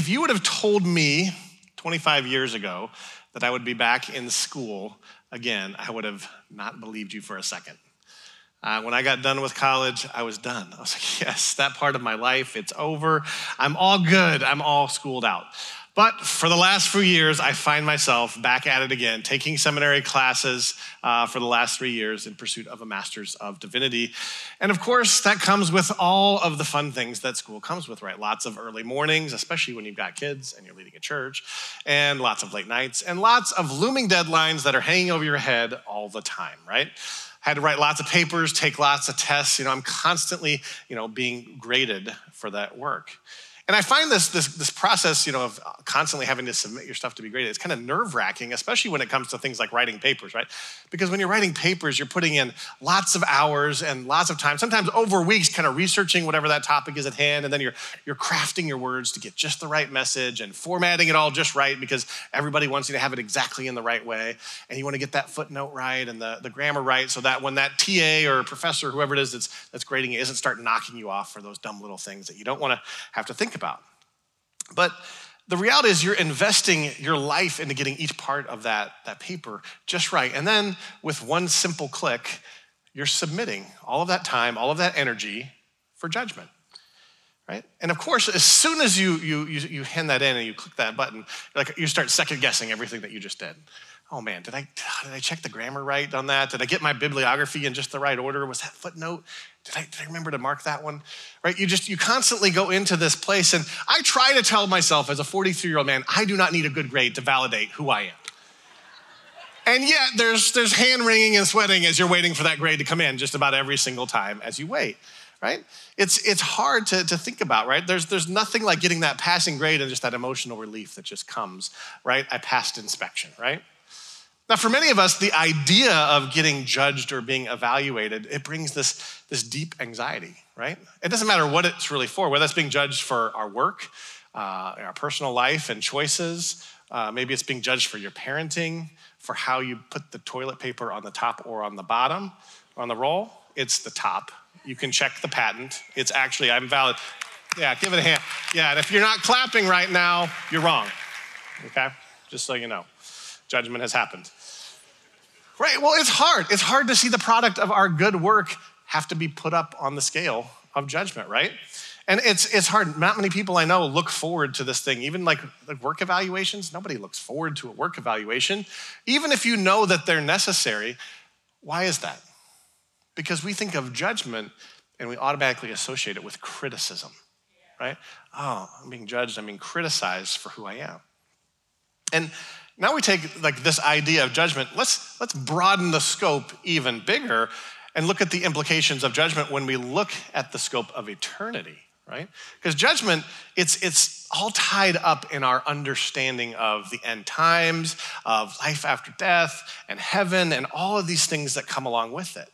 if you would have told me 25 years ago that I would be back in school again, I would have not believed you for a second. Uh, when I got done with college, I was done. I was like, yes, that part of my life, it's over. I'm all good. I'm all schooled out. But for the last few years, I find myself back at it again, taking seminary classes uh, for the last three years in pursuit of a master's of divinity. And of course, that comes with all of the fun things that school comes with, right? Lots of early mornings, especially when you've got kids and you're leading a church, and lots of late nights, and lots of looming deadlines that are hanging over your head all the time, right? had to write lots of papers, take lots of tests. You know, I'm constantly, you know, being graded for that work. And I find this, this, this process, you know, of constantly having to submit your stuff to be graded, it's kind of nerve wracking, especially when it comes to things like writing papers, right? Because when you're writing papers, you're putting in lots of hours and lots of time, sometimes over weeks, kind of researching whatever that topic is at hand. And then you're, you're crafting your words to get just the right message and formatting it all just right because everybody wants you to have it exactly in the right way. And you want to get that footnote right and the, the grammar right so that when that TA or professor, whoever it is that's, that's grading it, isn't start knocking you off for those dumb little things that you don't want to have to think about about. But the reality is you're investing your life into getting each part of that, that paper just right. And then with one simple click, you're submitting all of that time, all of that energy for judgment. Right? And of course, as soon as you, you, you, you hand that in and you click that button, like you start second guessing everything that you just did oh man, did I, did I check the grammar right on that? Did I get my bibliography in just the right order? Was that footnote? Did I, did I remember to mark that one? Right? You just, you constantly go into this place. And I try to tell myself as a 43 year old man, I do not need a good grade to validate who I am. And yet there's, there's hand wringing and sweating as you're waiting for that grade to come in just about every single time as you wait right? It's, it's hard to, to think about, right? There's, there's nothing like getting that passing grade and just that emotional relief that just comes, right? I passed inspection, right? Now, for many of us, the idea of getting judged or being evaluated, it brings this, this deep anxiety, right? It doesn't matter what it's really for, whether it's being judged for our work, uh, our personal life and choices. Uh, maybe it's being judged for your parenting, for how you put the toilet paper on the top or on the bottom, on the roll. It's the top. You can check the patent. It's actually, I'm valid. Yeah, give it a hand. Yeah, and if you're not clapping right now, you're wrong. Okay? Just so you know, judgment has happened. Right? Well, it's hard. It's hard to see the product of our good work have to be put up on the scale of judgment, right? And it's, it's hard. Not many people I know look forward to this thing. Even like, like work evaluations, nobody looks forward to a work evaluation. Even if you know that they're necessary, why is that? Because we think of judgment and we automatically associate it with criticism, right? Oh, I'm being judged, I'm being criticized for who I am. And now we take like this idea of judgment, let's, let's broaden the scope even bigger and look at the implications of judgment when we look at the scope of eternity, right? Because judgment, it's, it's all tied up in our understanding of the end times, of life after death, and heaven, and all of these things that come along with it.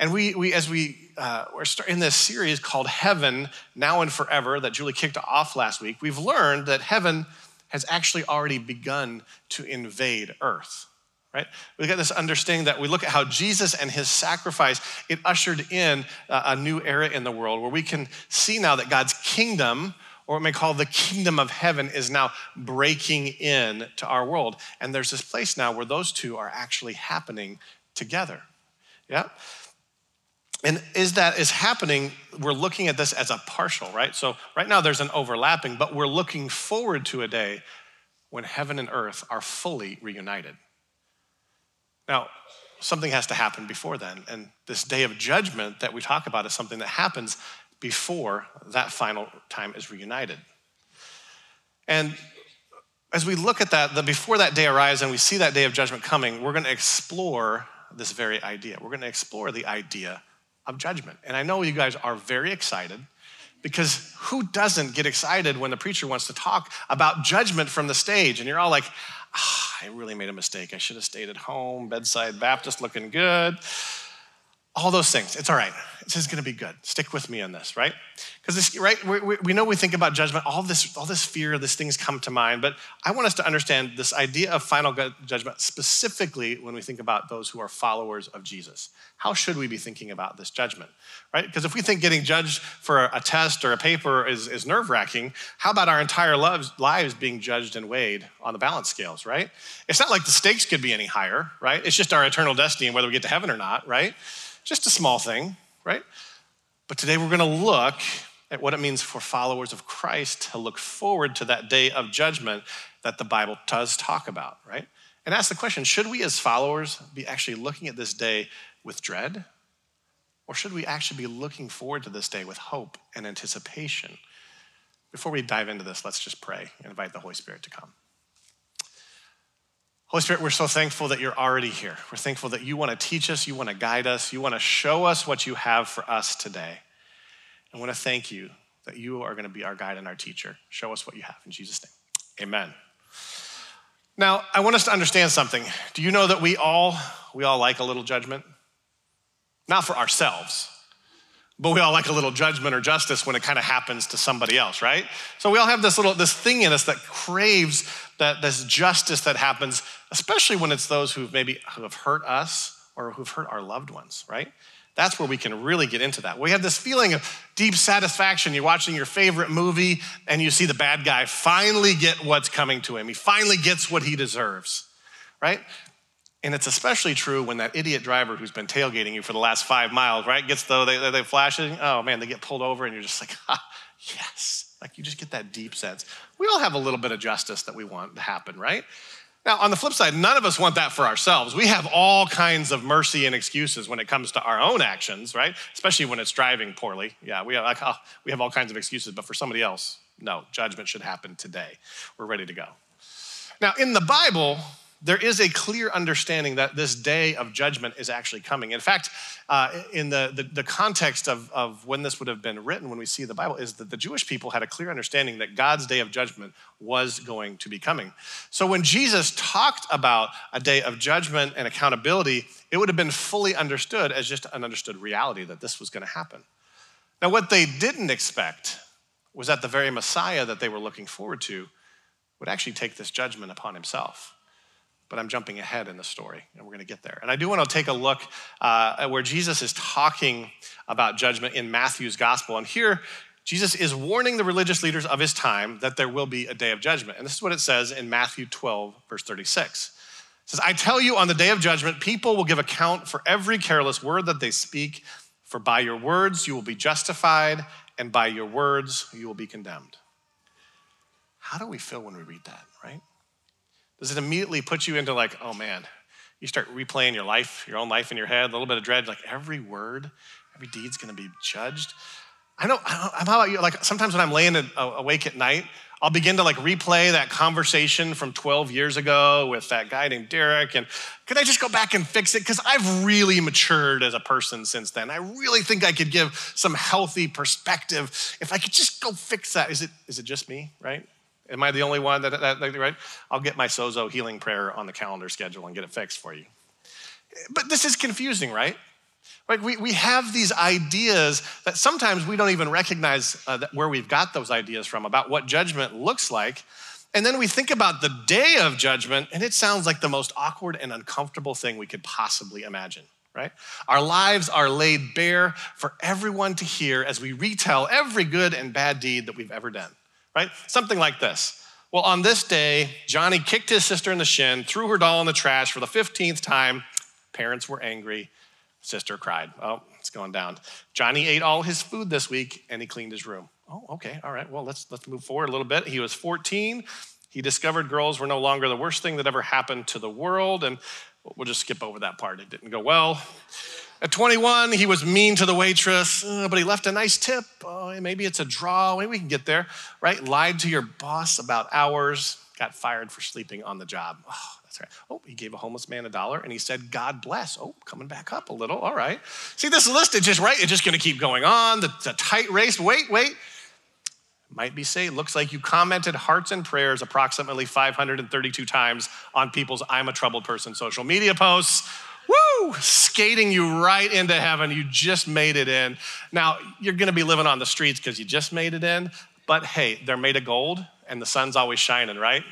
And we, we as we uh, we're starting this series called Heaven Now and Forever that Julie kicked off last week, we've learned that heaven has actually already begun to invade earth right? We got this understanding that we look at how jesus and his sacrifice it ushered in a new era in the world where we can see now that god's kingdom or what we may call the kingdom of heaven is now breaking in to our world. And there's this place now where those two are actually happening together. Yeah and as that is happening, we're looking at this as a partial, right? So right now there's an overlapping, but we're looking forward to a day when heaven and earth are fully reunited. Now, something has to happen before then. And this day of judgment that we talk about is something that happens before that final time is reunited. And as we look at that, the before that day arrives and we see that day of judgment coming, we're going to explore this very idea. We're going to explore the idea of judgment. And I know you guys are very excited because who doesn't get excited when the preacher wants to talk about judgment from the stage? And you're all like, oh, I really made a mistake. I should have stayed at home, bedside Baptist looking good. All those things. It's all right. This is going to be good. Stick with me on this, right? Because this, right? We, we, know we think about judgment. All this, all this fear, these things come to mind. But I want us to understand this idea of final judgment specifically when we think about those who are followers of Jesus. How should we be thinking about this judgment, right? Because if we think getting judged for a test or a paper is, is nerve wracking, how about our entire lives, lives being judged and weighed on the balance scales, right? It's not like the stakes could be any higher, right? It's just our eternal destiny and whether we get to heaven or not, right? Just a small thing, right? But today we're going to look at what it means for followers of Christ to look forward to that day of judgment that the Bible does talk about, right? And ask the question should we as followers be actually looking at this day with dread? Or should we actually be looking forward to this day with hope and anticipation? Before we dive into this, let's just pray and invite the Holy Spirit to come. Holy Spirit, we're so thankful that you're already here. We're thankful that you want to teach us, you want to guide us, you want to show us what you have for us today. I want to thank you that you are going to be our guide and our teacher. Show us what you have in Jesus' name. Amen. Now, I want us to understand something. Do you know that we all we all like a little judgment? Not for ourselves, but we all like a little judgment or justice when it kind of happens to somebody else, right? So we all have this little this thing in us that craves that this justice that happens especially when it's those who've maybe who have hurt us or who've hurt our loved ones, right? That's where we can really get into that. We have this feeling of deep satisfaction. You're watching your favorite movie and you see the bad guy finally get what's coming to him. He finally gets what he deserves, right? And it's especially true when that idiot driver who's been tailgating you for the last five miles, right, gets though they, they flashing. Oh man, they get pulled over and you're just like, ah, yes. Like you just get that deep sense. We all have a little bit of justice that we want to happen, right? Now, on the flip side, none of us want that for ourselves. We have all kinds of mercy and excuses when it comes to our own actions, right? Especially when it's driving poorly. Yeah, we have, oh, we have all kinds of excuses, but for somebody else, no, judgment should happen today. We're ready to go. Now, in the Bible, there is a clear understanding that this day of judgment is actually coming. In fact, uh, in the, the, the, context of, of when this would have been written, when we see the Bible, is that the Jewish people had a clear understanding that God's day of judgment was going to be coming. So when Jesus talked about a day of judgment and accountability, it would have been fully understood as just an understood reality that this was going to happen. Now, what they didn't expect was that the very Messiah that they were looking forward to would actually take this judgment upon himself but I'm jumping ahead in the story, and we're going to get there. And I do want to take a look uh, at where Jesus is talking about judgment in Matthew's gospel. And here, Jesus is warning the religious leaders of his time that there will be a day of judgment. And this is what it says in Matthew 12, verse 36. It says, I tell you, on the day of judgment, people will give account for every careless word that they speak, for by your words you will be justified, and by your words you will be condemned. How do we feel when we read that, right? Does it immediately put you into like, oh man, you start replaying your life, your own life in your head, a little bit of dread, like every word, every deed's gonna be judged? I know, how about you? Like sometimes when I'm laying awake at night, I'll begin to like replay that conversation from 12 years ago with that guy named Derek. And could I just go back and fix it? Because I've really matured as a person since then. I really think I could give some healthy perspective if I could just go fix that. Is it, is it just me, right? Am I the only one that, that, that right? I'll get my sozo healing prayer on the calendar schedule and get it fixed for you. But this is confusing, right? Like we, we have these ideas that sometimes we don't even recognize uh, where we've got those ideas from about what judgment looks like. And then we think about the day of judgment, and it sounds like the most awkward and uncomfortable thing we could possibly imagine, right? Our lives are laid bare for everyone to hear as we retell every good and bad deed that we've ever done right? Something like this. Well, on this day, Johnny kicked his sister in the shin, threw her doll in the trash for the 15th time. Parents were angry. Sister cried. Oh, it's going down. Johnny ate all his food this week and he cleaned his room. Oh, okay. All right. Well, let's let's move forward a little bit. He was 14. He discovered girls were no longer the worst thing that ever happened to the world and we'll just skip over that part. It didn't go well. At 21, he was mean to the waitress, uh, but he left a nice tip. Oh, maybe it's a draw. Maybe we can get there, right? Lied to your boss about hours, got fired for sleeping on the job. Oh, that's right. Oh, he gave a homeless man a dollar and he said, God bless. Oh, coming back up a little. All right. See, this list is just right. It's just going to keep going on. The, the tight race. Wait, wait. Might be say, looks like you commented hearts and prayers approximately 532 times on people's I'm a troubled person social media posts. Woo! skating you right into heaven. You just made it in. Now, you're going to be living on the streets because you just made it in, but hey, they're made of gold and the sun's always shining, right?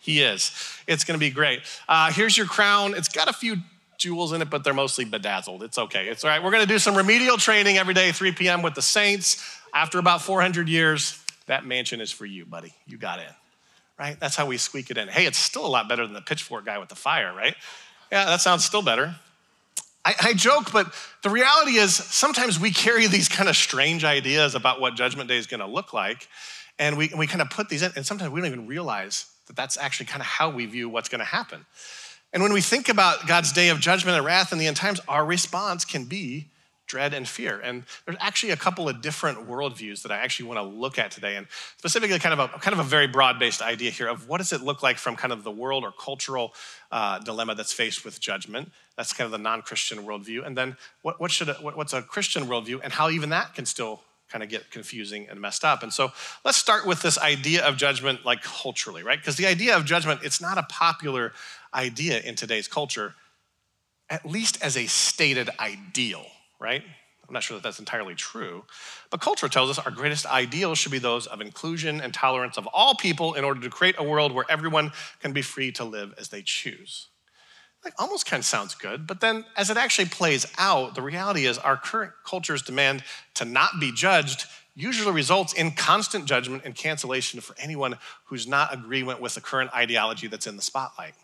He is. It's going to be great. Uh, here's your crown. It's got a few jewels in it, but they're mostly bedazzled. It's okay. It's all right. We're going to do some remedial training every day, 3 p.m. with the saints. After about 400 years, that mansion is for you, buddy. You got in, right? That's how we squeak it in. Hey, it's still a lot better than the pitchfork guy with the fire, right? Yeah, that sounds still better. I, I joke, but the reality is sometimes we carry these kind of strange ideas about what Judgment Day is going to look like, and we, we kind of put these in, and sometimes we don't even realize that that's actually kind of how we view what's going to happen. And when we think about God's day of judgment and wrath in the end times, our response can be dread and fear. And there's actually a couple of different worldviews that I actually want to look at today, and specifically kind of a kind of a very broad-based idea here of what does it look like from kind of the world or cultural uh, dilemma that's faced with judgment. That's kind of the non-Christian worldview, and then what, what should what, what's a Christian worldview, and how even that can still kind of get confusing and messed up. And so let's start with this idea of judgment, like culturally, right? Because the idea of judgment, it's not a popular idea in today's culture, at least as a stated ideal, right? I'm not sure that that's entirely true. But culture tells us our greatest ideals should be those of inclusion and tolerance of all people in order to create a world where everyone can be free to live as they choose. Like almost kind of sounds good, but then as it actually plays out, the reality is our current culture's demand to not be judged usually results in constant judgment and cancellation for anyone who's not agreement with the current ideology that's in the spotlight.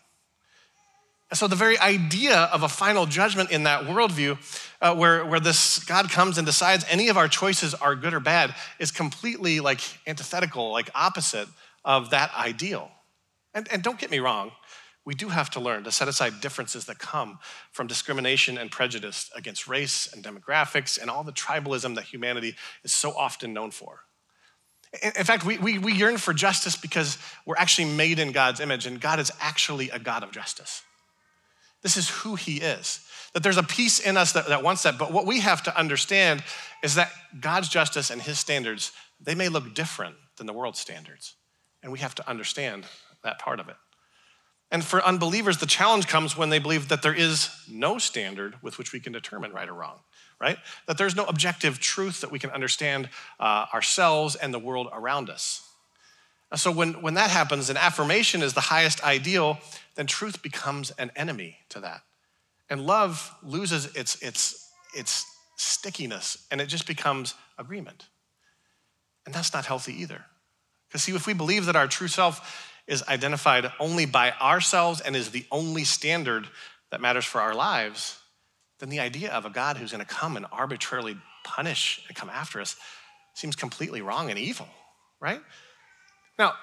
So, the very idea of a final judgment in that worldview, uh, where, where this God comes and decides any of our choices are good or bad, is completely like antithetical, like opposite of that ideal. And, and don't get me wrong, we do have to learn to set aside differences that come from discrimination and prejudice against race and demographics and all the tribalism that humanity is so often known for. In fact, we, we, we yearn for justice because we're actually made in God's image, and God is actually a God of justice. This is who he is. That there's a piece in us that, that wants that. But what we have to understand is that God's justice and his standards, they may look different than the world's standards. And we have to understand that part of it. And for unbelievers, the challenge comes when they believe that there is no standard with which we can determine right or wrong, right? That there's no objective truth that we can understand uh, ourselves and the world around us. So when, when that happens and affirmation is the highest ideal, then truth becomes an enemy to that. And love loses its, its, its stickiness and it just becomes agreement. And that's not healthy either. Because, see, if we believe that our true self is identified only by ourselves and is the only standard that matters for our lives, then the idea of a God who's going to come and arbitrarily punish and come after us seems completely wrong and evil, right? Now,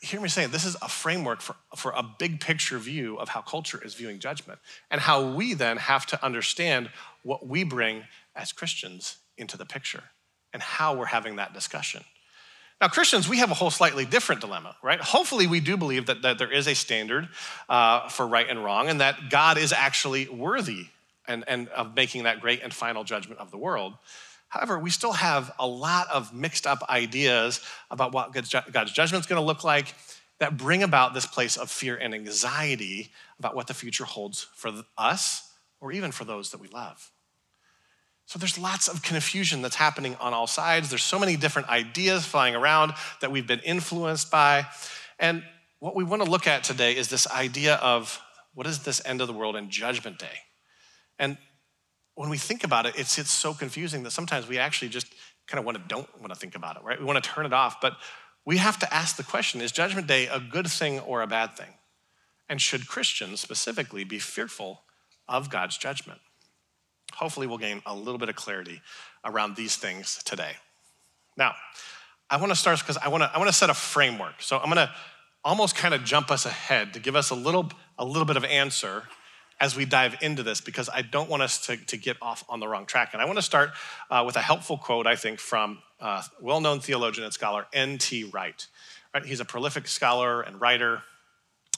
hear me saying this is a framework for, for a big picture view of how culture is viewing judgment and how we then have to understand what we bring as Christians into the picture and how we're having that discussion. Now, Christians, we have a whole slightly different dilemma, right? Hopefully, we do believe that, that there is a standard uh, for right and wrong and that God is actually worthy and, and of making that great and final judgment of the world. However, we still have a lot of mixed up ideas about what God's judgment is going to look like that bring about this place of fear and anxiety about what the future holds for us or even for those that we love. So there's lots of confusion that's happening on all sides. There's so many different ideas flying around that we've been influenced by. And what we want to look at today is this idea of what is this end of the world and judgment day? And when we think about it, it's, it's so confusing that sometimes we actually just kind of want to don't want to think about it, right? We want to turn it off. But we have to ask the question is Judgment Day a good thing or a bad thing? And should Christians specifically be fearful of God's judgment? Hopefully, we'll gain a little bit of clarity around these things today. Now, I want to start because I want to I want to set a framework. So I'm going to almost kind of jump us ahead to give us a little a little bit of answer as we dive into this because I don't want us to, to get off on the wrong track. And I want to start uh, with a helpful quote, I think, from uh, well known theologian and scholar N.T. Wright. Right? He's a prolific scholar and writer,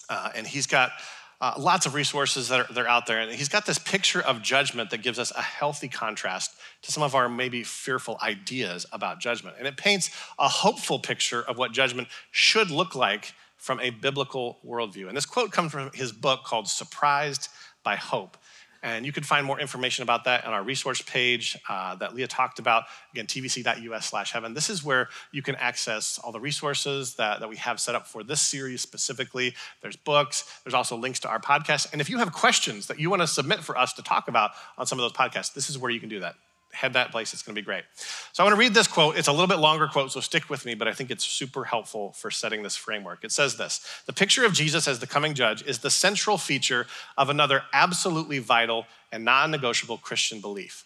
uh, and he's got uh, lots of resources that are, that are out there. And he's got this picture of judgment that gives us a healthy contrast to some of our maybe fearful ideas about judgment. And it paints a hopeful picture of what judgment should look like from a biblical worldview. And this quote comes from his book called Surprised by Hope. And you can find more information about that on our resource page uh, that Leah talked about. Again, tvc.us slash heaven. This is where you can access all the resources that, that we have set up for this series specifically. There's books, there's also links to our podcast. And if you have questions that you want to submit for us to talk about on some of those podcasts, this is where you can do that head that place. It's going to be great. So I want to read this quote. It's a little bit longer quote, so stick with me, but I think it's super helpful for setting this framework. It says this The picture of Jesus as the coming judge is the central feature of another absolutely vital and non negotiable Christian belief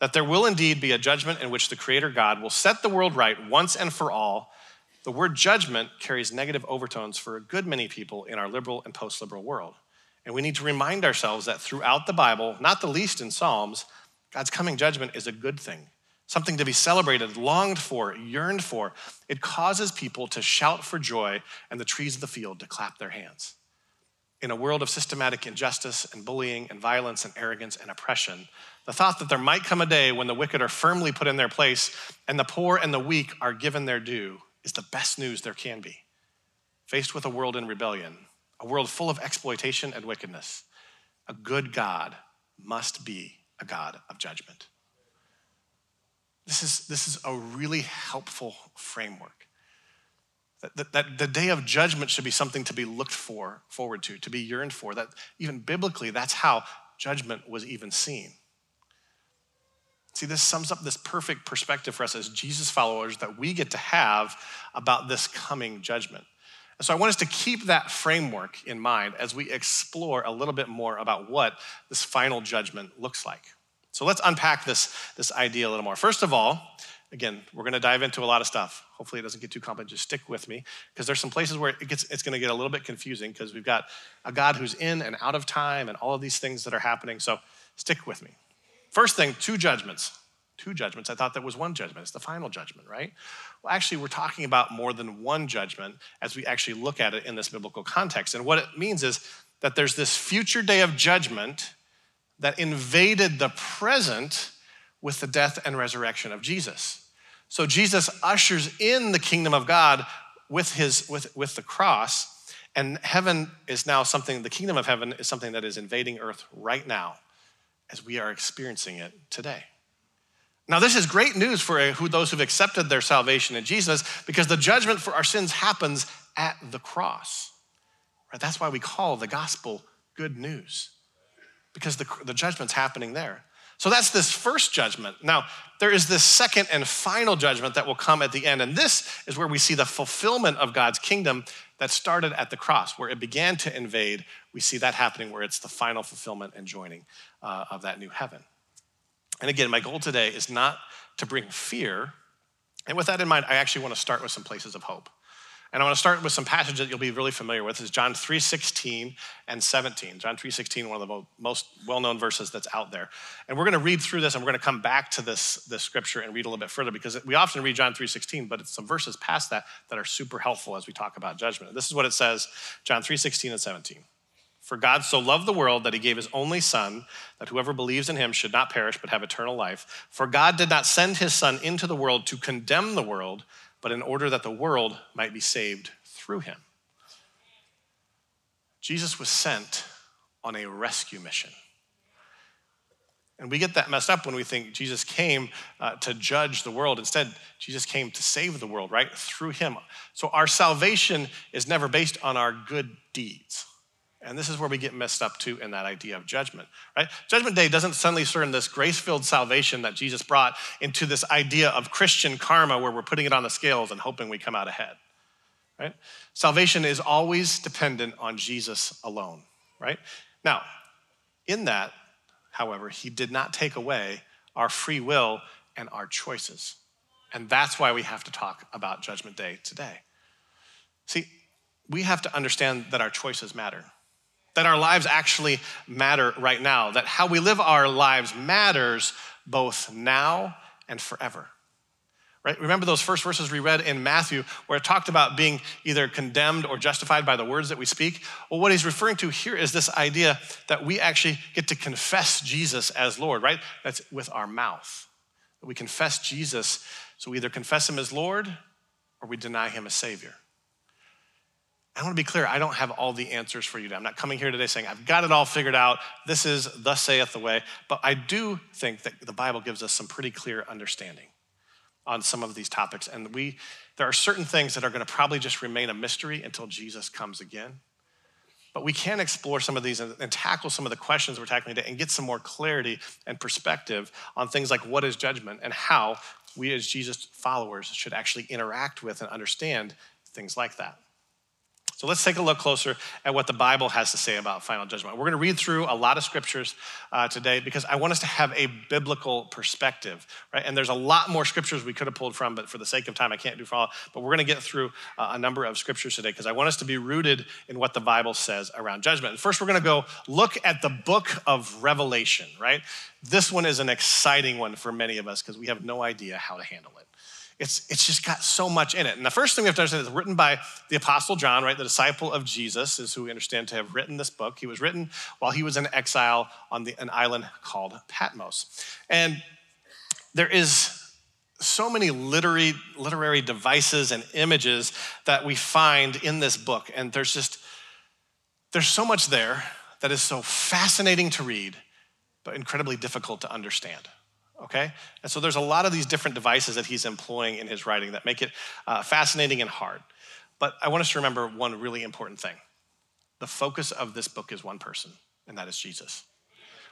that there will indeed be a judgment in which the Creator God will set the world right once and for all. The word judgment carries negative overtones for a good many people in our liberal and post liberal world. And we need to remind ourselves that throughout the Bible, not the least in Psalms, God's coming judgment is a good thing, something to be celebrated, longed for, yearned for. It causes people to shout for joy and the trees of the field to clap their hands. In a world of systematic injustice and bullying and violence and arrogance and oppression, the thought that there might come a day when the wicked are firmly put in their place and the poor and the weak are given their due is the best news there can be. Faced with a world in rebellion, a world full of exploitation and wickedness, a good God must be a God of judgment. This is, this is a really helpful framework. That, that, that, the day of judgment should be something to be looked for, forward to, to be yearned for. That even biblically, that's how judgment was even seen. See, this sums up this perfect perspective for us as Jesus followers that we get to have about this coming judgment. So I want us to keep that framework in mind as we explore a little bit more about what this final judgment looks like. So let's unpack this, this idea a little more. First of all, again, we're going to dive into a lot of stuff. Hopefully, it doesn't get too complicated. Just stick with me because there's some places where it gets, it's going to get a little bit confusing because we've got a God who's in and out of time and all of these things that are happening. So stick with me. First thing, two judgments. Two judgments. I thought that was one judgment. It's the final judgment, right? Well, actually, we're talking about more than one judgment as we actually look at it in this biblical context. And what it means is that there's this future day of judgment that invaded the present with the death and resurrection of Jesus. So Jesus ushers in the kingdom of God with his with, with the cross, and heaven is now something, the kingdom of heaven is something that is invading earth right now as we are experiencing it today. Now, this is great news for who, those who've accepted their salvation in Jesus because the judgment for our sins happens at the cross. Right? That's why we call the gospel good news because the, the judgment's happening there. So that's this first judgment. Now, there is this second and final judgment that will come at the end. And this is where we see the fulfillment of God's kingdom that started at the cross, where it began to invade. We see that happening where it's the final fulfillment and joining uh, of that new heaven. And again, my goal today is not to bring fear. And with that in mind, I actually want to start with some places of hope. And I want to start with some passages that you'll be really familiar with. Is John 3:16 and 17. John 3:16, one of the most well-known verses that's out there. And we're going to read through this and we're going to come back to this, this scripture and read a little bit further because we often read John 3:16, but it's some verses past that that are super helpful as we talk about judgment. This is what it says, John 3:16 and 17. For God so loved the world that he gave his only Son, that whoever believes in him should not perish but have eternal life. For God did not send his Son into the world to condemn the world, but in order that the world might be saved through him. Jesus was sent on a rescue mission. And we get that messed up when we think Jesus came uh, to judge the world. Instead, Jesus came to save the world, right? Through him. So our salvation is never based on our good deeds. And this is where we get messed up too in that idea of judgment, right? Judgment Day doesn't suddenly turn this grace filled salvation that Jesus brought into this idea of Christian karma where we're putting it on the scales and hoping we come out ahead, right? Salvation is always dependent on Jesus alone, right? Now, in that, however, he did not take away our free will and our choices. And that's why we have to talk about Judgment Day today. See, we have to understand that our choices matter that our lives actually matter right now, that how we live our lives matters both now and forever. Right? Remember those first verses we read in Matthew where it talked about being either condemned or justified by the words that we speak? Well, what he's referring to here is this idea that we actually get to confess Jesus as Lord, right? That's with our mouth. We confess Jesus, so we either confess him as Lord or we deny him as Savior. I want to be clear, I don't have all the answers for you. Today. I'm not coming here today saying, I've got it all figured out. This is thus saith the way. But I do think that the Bible gives us some pretty clear understanding on some of these topics. And we, there are certain things that are going to probably just remain a mystery until Jesus comes again. But we can explore some of these and, and tackle some of the questions we're tackling today and get some more clarity and perspective on things like what is judgment and how we as Jesus followers should actually interact with and understand things like that. So let's take a look closer at what the Bible has to say about final judgment. We're going to read through a lot of scriptures uh, today because I want us to have a biblical perspective, right? And there's a lot more scriptures we could have pulled from, but for the sake of time, I can't do for all. But we're going to get through uh, a number of scriptures today because I want us to be rooted in what the Bible says around judgment. And first, we're going to go look at the book of Revelation, right? This one is an exciting one for many of us because we have no idea how to handle it. It's, it's just got so much in it. And the first thing we have to understand is written by the Apostle John, right? The disciple of Jesus is who we understand to have written this book. He was written while he was in exile on the, an island called Patmos. And there is so many literary, literary devices and images that we find in this book. And there's just, there's so much there that is so fascinating to read, but incredibly difficult to understand okay? And so there's a lot of these different devices that he's employing in his writing that make it uh, fascinating and hard. But I want us to remember one really important thing. The focus of this book is one person, and that is Jesus.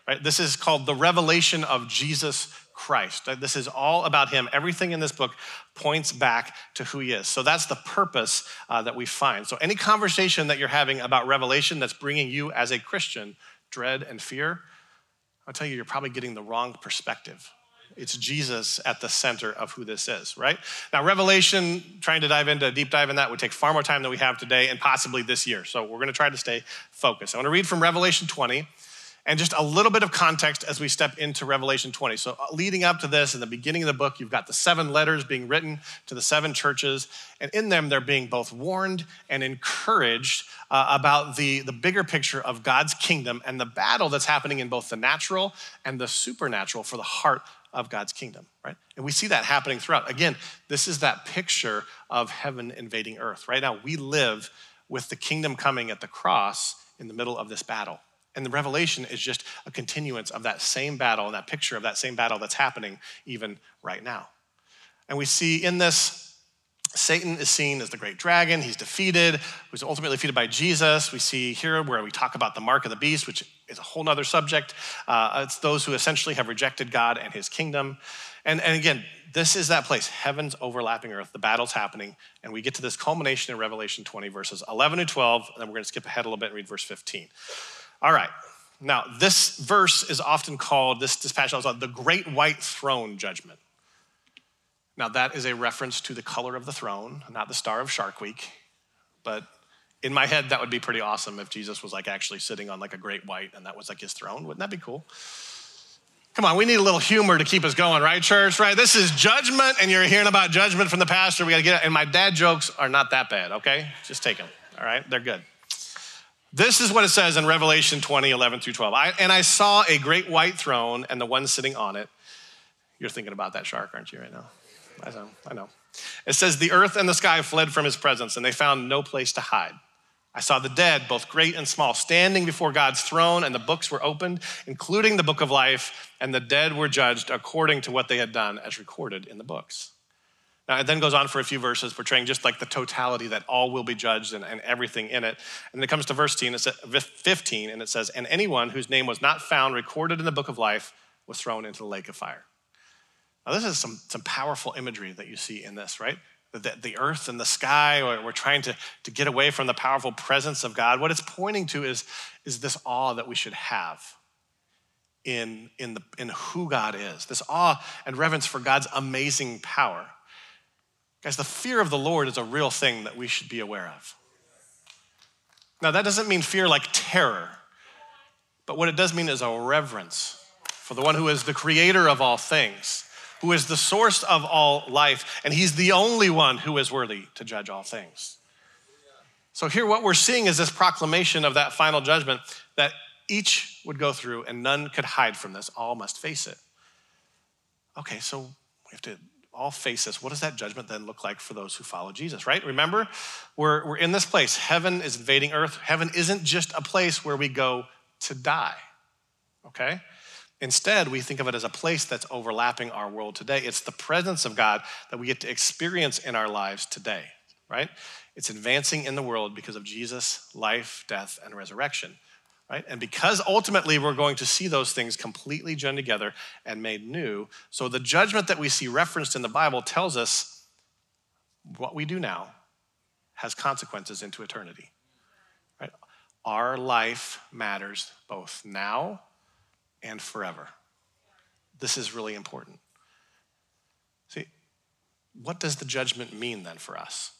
Right? This is called the revelation of Jesus Christ. This is all about him. Everything in this book points back to who he is. So that's the purpose uh, that we find. So any conversation that you're having about revelation that's bringing you as a Christian dread and fear, I'll tell you, you're probably getting the wrong perspective. It's Jesus at the center of who this is, right? Now, Revelation, trying to dive into a deep dive in that would take far more time than we have today and possibly this year. So we're going to try to stay focused. I want to read from Revelation 20 and just a little bit of context as we step into Revelation 20. So, uh, leading up to this, in the beginning of the book, you've got the seven letters being written to the seven churches, and in them, they're being both warned and encouraged uh, about the, the bigger picture of God's kingdom and the battle that's happening in both the natural and the supernatural for the heart of God's kingdom, right? And we see that happening throughout. Again, this is that picture of heaven invading earth. Right now, we live with the kingdom coming at the cross in the middle of this battle. And the revelation is just a continuance of that same battle and that picture of that same battle that's happening even right now. And we see in this Satan is seen as the great dragon. He's defeated, who's ultimately defeated by Jesus. We see here where we talk about the mark of the beast, which is a whole other subject. Uh, it's those who essentially have rejected God and his kingdom. And, and again, this is that place. Heaven's overlapping earth. The battle's happening. And we get to this culmination in Revelation 20, verses 11 and 12. And then we're going to skip ahead a little bit and read verse 15. All right. Now, this verse is often called, this, passage is called the Great White Throne Judgment. Now, that is a reference to the color of the throne, not the star of Shark Week. But in my head, that would be pretty awesome if Jesus was like actually sitting on like a great white and that was like his throne. Wouldn't that be cool? Come on, we need a little humor to keep us going, right, church? Right? This is judgment, and you're hearing about judgment from the pastor. We got to get it. And my dad jokes are not that bad, okay? Just take them, all right? They're good. This is what it says in Revelation 20, 11 through 12. I, and I saw a great white throne and the one sitting on it. You're thinking about that shark, aren't you, right now? I know, I know. It says, The earth and the sky fled from his presence, and they found no place to hide. I saw the dead, both great and small, standing before God's throne, and the books were opened, including the book of life, and the dead were judged according to what they had done, as recorded in the books. Now, it then goes on for a few verses, portraying just like the totality that all will be judged and, and everything in it. And then it comes to verse 15, and it says, And anyone whose name was not found recorded in the book of life was thrown into the lake of fire. Now, this is some, some powerful imagery that you see in this, right? The, the earth and the sky, or we're trying to, to get away from the powerful presence of God. What it's pointing to is, is this awe that we should have in, in, the, in who God is, this awe and reverence for God's amazing power. Guys, the fear of the Lord is a real thing that we should be aware of. Now, that doesn't mean fear like terror, but what it does mean is a reverence for the one who is the creator of all things who is the source of all life, and he's the only one who is worthy to judge all things. So, here, what we're seeing is this proclamation of that final judgment that each would go through, and none could hide from this. All must face it. Okay, so we have to all face this. What does that judgment then look like for those who follow Jesus, right? Remember, we're, we're in this place. Heaven is invading earth. Heaven isn't just a place where we go to die, okay? Instead, we think of it as a place that's overlapping our world today. It's the presence of God that we get to experience in our lives today, right? It's advancing in the world because of Jesus' life, death, and resurrection right? And because ultimately we're going to see those things completely joined together and made new. So the judgment that we see referenced in the Bible tells us what we do now has consequences into eternity. Right? Our life matters both now and forever. This is really important. See, what does the judgment mean then for us?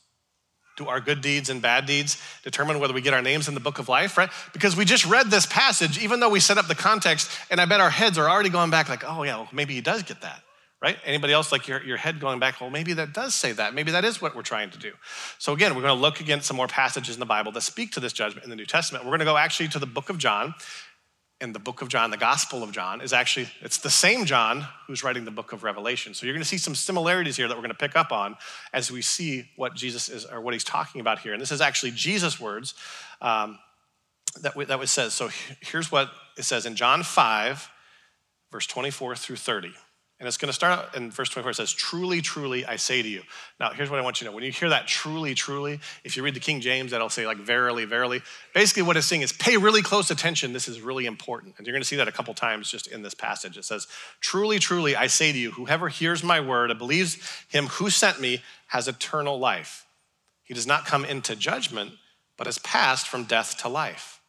Do our good deeds and bad deeds determine whether we get our names in the book of life, right? Because we just read this passage, even though we set up the context, and I bet our heads are already going back like, oh yeah, well, maybe he does get that, right? Anybody else like your, your head going back, well, maybe that does say that. Maybe that is what we're trying to do. So again, we're going to look against some more passages in the Bible that speak to this judgment in the New Testament. We're going to go actually to the book of John, in the book of John, the Gospel of John, is actually, it's the same John who's writing the book of Revelation. So you're going to see some similarities here that we're going to pick up on as we see what Jesus is, or what he's talking about here. And this is actually Jesus' words um, that, we, that was says. So here's what it says in John 5, verse 24 through 30. And it's going to start out in verse 24. It says, Truly, truly, I say to you. Now, here's what I want you to know. When you hear that truly, truly, if you read the King James, that'll say like verily, verily. Basically, what it's saying is pay really close attention. This is really important. And you're going to see that a couple times just in this passage. It says, Truly, truly, I say to you, whoever hears my word and believes him who sent me has eternal life. He does not come into judgment, but has passed from death to life.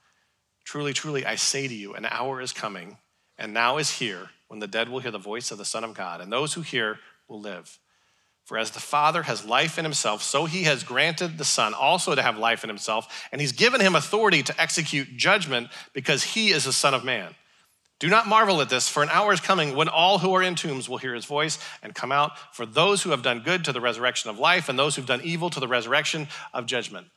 Truly, truly, I say to you, an hour is coming, and now is here when the dead will hear the voice of the Son of God, and those who hear will live. For as the Father has life in himself, so he has granted the Son also to have life in himself, and he's given him authority to execute judgment because he is the Son of Man. Do not marvel at this, for an hour is coming when all who are in tombs will hear his voice and come out, for those who have done good to the resurrection of life, and those who've done evil to the resurrection of judgment.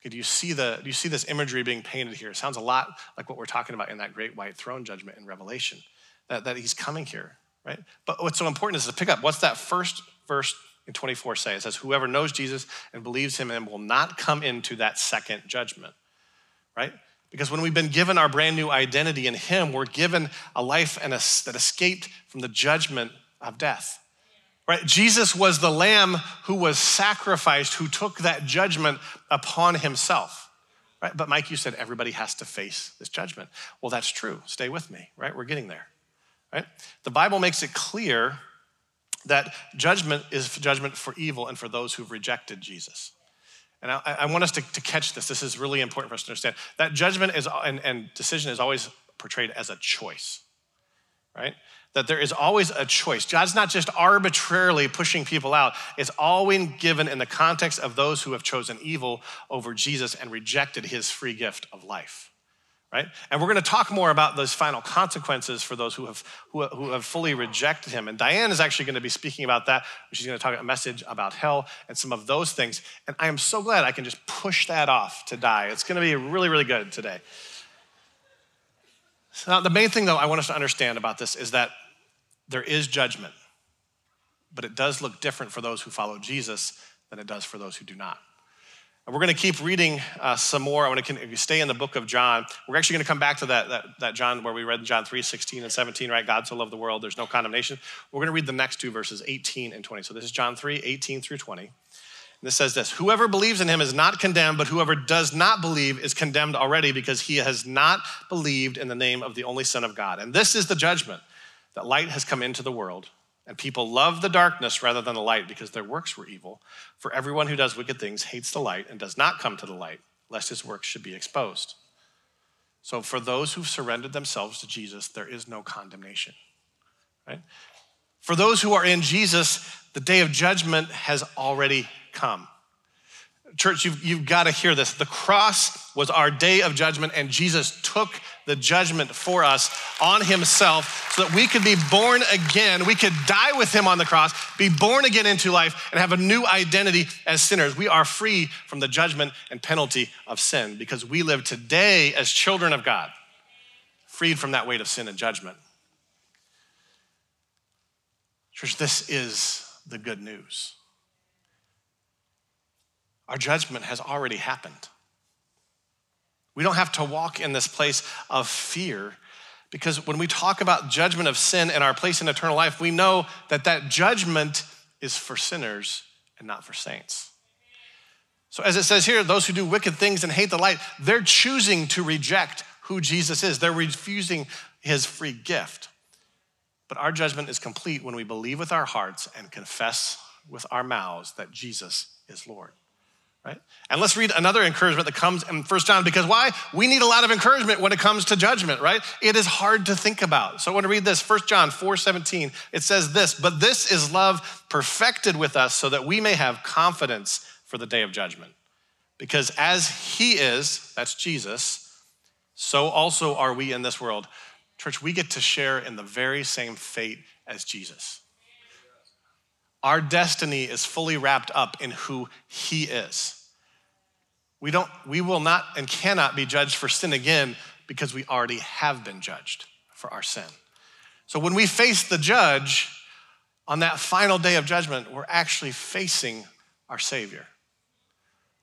Okay, do you see the do you see this imagery being painted here? It sounds a lot like what we're talking about in that great white throne judgment in Revelation that, that he's coming here, right? But what's so important is to pick up what's that first verse in 24 say? It says, Whoever knows Jesus and believes him and will not come into that second judgment, right? Because when we've been given our brand new identity in him, we're given a life and a, that escaped from the judgment of death. Right? Jesus was the lamb who was sacrificed, who took that judgment upon himself. Right? But Mike, you said everybody has to face this judgment. Well, that's true. Stay with me, right? We're getting there right? The Bible makes it clear that judgment is judgment for evil and for those who've rejected Jesus. And I, I want us to, to, catch this. This is really important for us to understand. That judgment is and, and decision is always portrayed as a choice, right? That there is always a choice. God's not just arbitrarily pushing people out, it's always given in the context of those who have chosen evil over Jesus and rejected his free gift of life right? And we're going to talk more about those final consequences for those who have, who, who have fully rejected him. And Diane is actually going to be speaking about that. She's going to talk a message about hell and some of those things. And I am so glad I can just push that off to die. It's going to be really, really good today. So now, the main thing, though, I want us to understand about this is that there is judgment, but it does look different for those who follow Jesus than it does for those who do not. We're going to keep reading uh, some more. I want to stay in the book of John. We're actually going to come back to that, that, that John where we read John 3, 16 and 17, right? God so loved the world, there's no condemnation. We're going to read the next two verses, 18 and 20. So this is John 3, 18 through 20. And this says this Whoever believes in him is not condemned, but whoever does not believe is condemned already because he has not believed in the name of the only Son of God. And this is the judgment that light has come into the world and people love the darkness rather than the light because their works were evil. For everyone who does wicked things hates the light and does not come to the light, lest his works should be exposed. So, for those who've surrendered themselves to Jesus, there is no condemnation. Right? For those who are in Jesus, the day of judgment has already come. Church, you've, you've got to hear this. The cross was our day of judgment, and Jesus took the judgment for us on himself so that we could be born again. We could die with him on the cross, be born again into life, and have a new identity as sinners. We are free from the judgment and penalty of sin because we live today as children of God, freed from that weight of sin and judgment. Church, this is the good news. Our judgment has already happened. We don't have to walk in this place of fear because when we talk about judgment of sin and our place in eternal life, we know that that judgment is for sinners and not for saints. So, as it says here, those who do wicked things and hate the light, they're choosing to reject who Jesus is. They're refusing his free gift. But our judgment is complete when we believe with our hearts and confess with our mouths that Jesus is Lord. Right? And let's read another encouragement that comes in First John because why? We need a lot of encouragement when it comes to judgment, right? It is hard to think about. So I want to read this. First John 4 17. It says this, but this is love perfected with us so that we may have confidence for the day of judgment. Because as he is, that's Jesus, so also are we in this world. Church, we get to share in the very same fate as Jesus. Our destiny is fully wrapped up in who he is. We, don't, we will not and cannot be judged for sin again because we already have been judged for our sin. So when we face the judge on that final day of judgment, we're actually facing our Savior,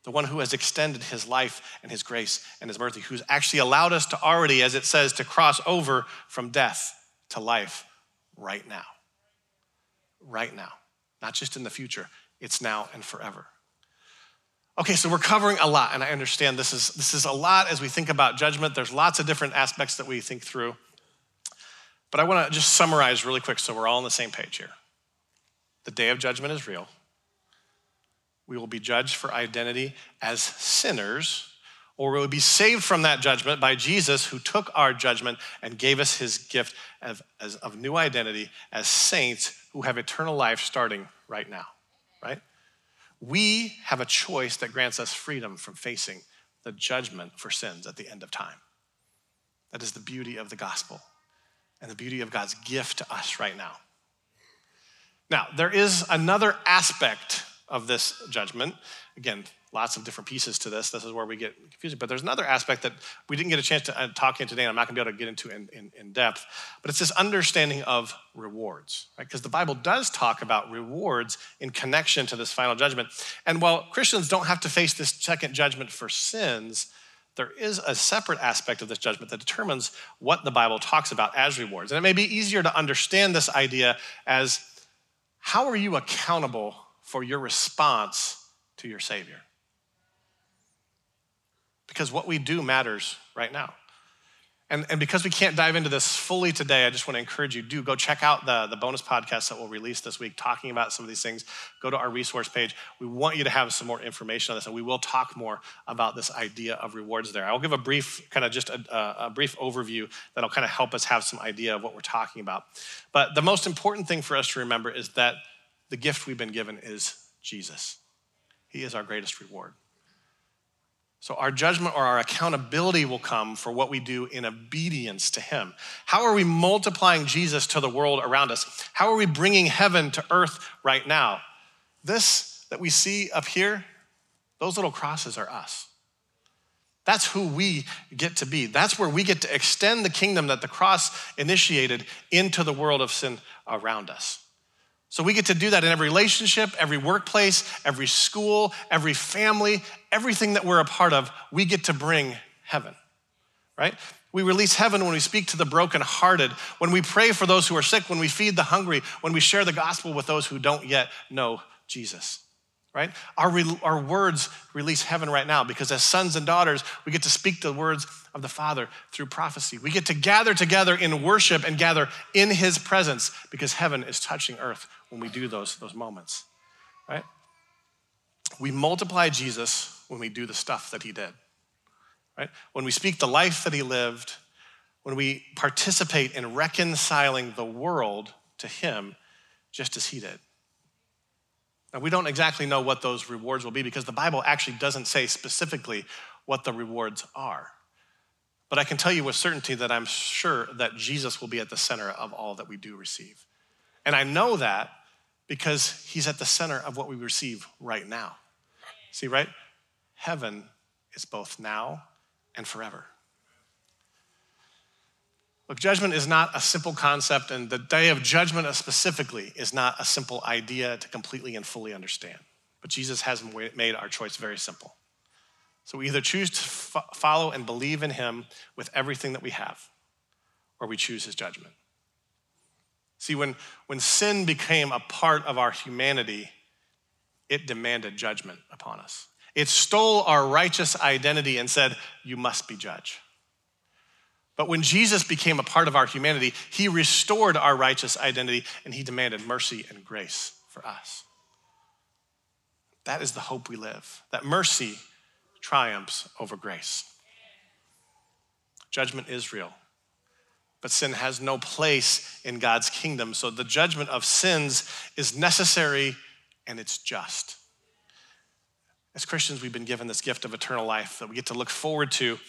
the one who has extended his life and his grace and his mercy, who's actually allowed us to already, as it says, to cross over from death to life right now. Right now. Not just in the future, it's now and forever. Okay, so we're covering a lot, and I understand this is, this is a lot as we think about judgment. There's lots of different aspects that we think through. But I want to just summarize really quick so we're all on the same page here. The day of judgment is real. We will be judged for identity as sinners, or we will be saved from that judgment by Jesus, who took our judgment and gave us his gift of, as, of new identity as saints who have eternal life starting right now, right? We have a choice that grants us freedom from facing the judgment for sins at the end of time. That is the beauty of the gospel and the beauty of God's gift to us right now. Now, there is another aspect of this judgment. Again, lots of different pieces to this. This is where we get confusing. But there's another aspect that we didn't get a chance to uh, talk in today, and I'm not going to be able to get into in, in, in depth. But it's this understanding of rewards, right? Because the Bible does talk about rewards in connection to this final judgment. And while Christians don't have to face this second judgment for sins, there is a separate aspect of this judgment that determines what the Bible talks about as rewards. And it may be easier to understand this idea as how are you accountable for your response to your Savior? Because what we do matters right now. And, and because we can't dive into this fully today, I just want to encourage you do go check out the, the bonus podcast that we'll release this week talking about some of these things. Go to our resource page. We want you to have some more information on this, and we will talk more about this idea of rewards there. I'll give a brief, kind of just a, a brief overview that'll kind of help us have some idea of what we're talking about. But the most important thing for us to remember is that the gift we've been given is Jesus. He is our greatest reward. So, our judgment or our accountability will come for what we do in obedience to Him. How are we multiplying Jesus to the world around us? How are we bringing heaven to earth right now? This that we see up here, those little crosses are us. That's who we get to be. That's where we get to extend the kingdom that the cross initiated into the world of sin around us. So we get to do that in every relationship, every workplace, every school, every family, everything that we're a part of, we get to bring heaven, right? We release heaven when we speak to the brokenhearted, when we pray for those who are sick, when we feed the hungry, when we share the gospel with those who don't yet know Jesus, right? Our, re- our words release heaven right now because as sons and daughters, we get to speak the words of the Father through prophecy. We get to gather together in worship and gather in His presence because heaven is touching earth when we do those, those moments, right? We multiply Jesus when we do the stuff that he did, right? When we speak the life that he lived, when we participate in reconciling the world to him just as he did. Now, we don't exactly know what those rewards will be because the Bible actually doesn't say specifically what the rewards are. But I can tell you with certainty that I'm sure that Jesus will be at the center of all that we do receive. And I know that because he's at the center of what we receive right now. See, right? Heaven is both now and forever. Look, judgment is not a simple concept, and the day of judgment specifically is not a simple idea to completely and fully understand. But Jesus has made our choice very simple. So we either choose to fo- follow and believe in him with everything that we have, or we choose his judgment. See, when, when sin became a part of our humanity, it demanded judgment upon us. It stole our righteous identity and said, You must be judge. But when Jesus became a part of our humanity, he restored our righteous identity and he demanded mercy and grace for us. That is the hope we live, that mercy triumphs over grace. Judgment is real, but sin has no place in God's kingdom. So the judgment of sins is necessary and it's just. As Christians, we've been given this gift of eternal life that we get to look forward to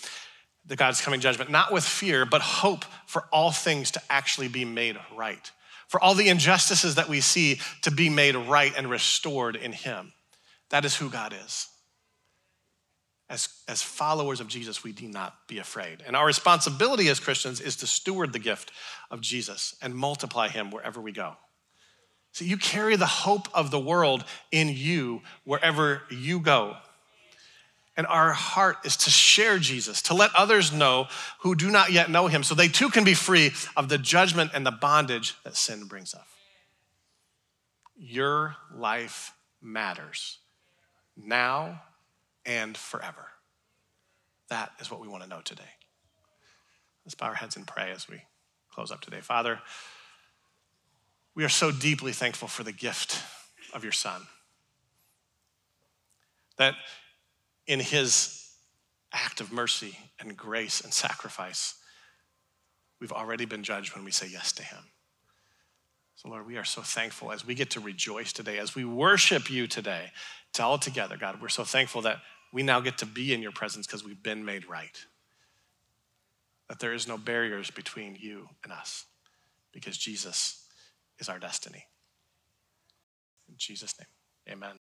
the God's coming judgment, not with fear, but hope for all things to actually be made right, for all the injustices that we see to be made right and restored in Him. That is who God is. As, as followers of Jesus, we need not be afraid. And our responsibility as Christians is to steward the gift of Jesus and multiply Him wherever we go. So you carry the hope of the world in you wherever you go. And our heart is to share Jesus, to let others know who do not yet know him, so they too can be free of the judgment and the bondage that sin brings up. Your life matters now and forever. That is what we want to know today. Let's bow our heads and pray as we close up today. Father, we are so deeply thankful for the gift of your Son. That in his act of mercy and grace and sacrifice, we've already been judged when we say yes to him. So, Lord, we are so thankful as we get to rejoice today, as we worship you today, to all together, God. We're so thankful that we now get to be in your presence because we've been made right. That there is no barriers between you and us because Jesus is our destiny. In Jesus' name, amen.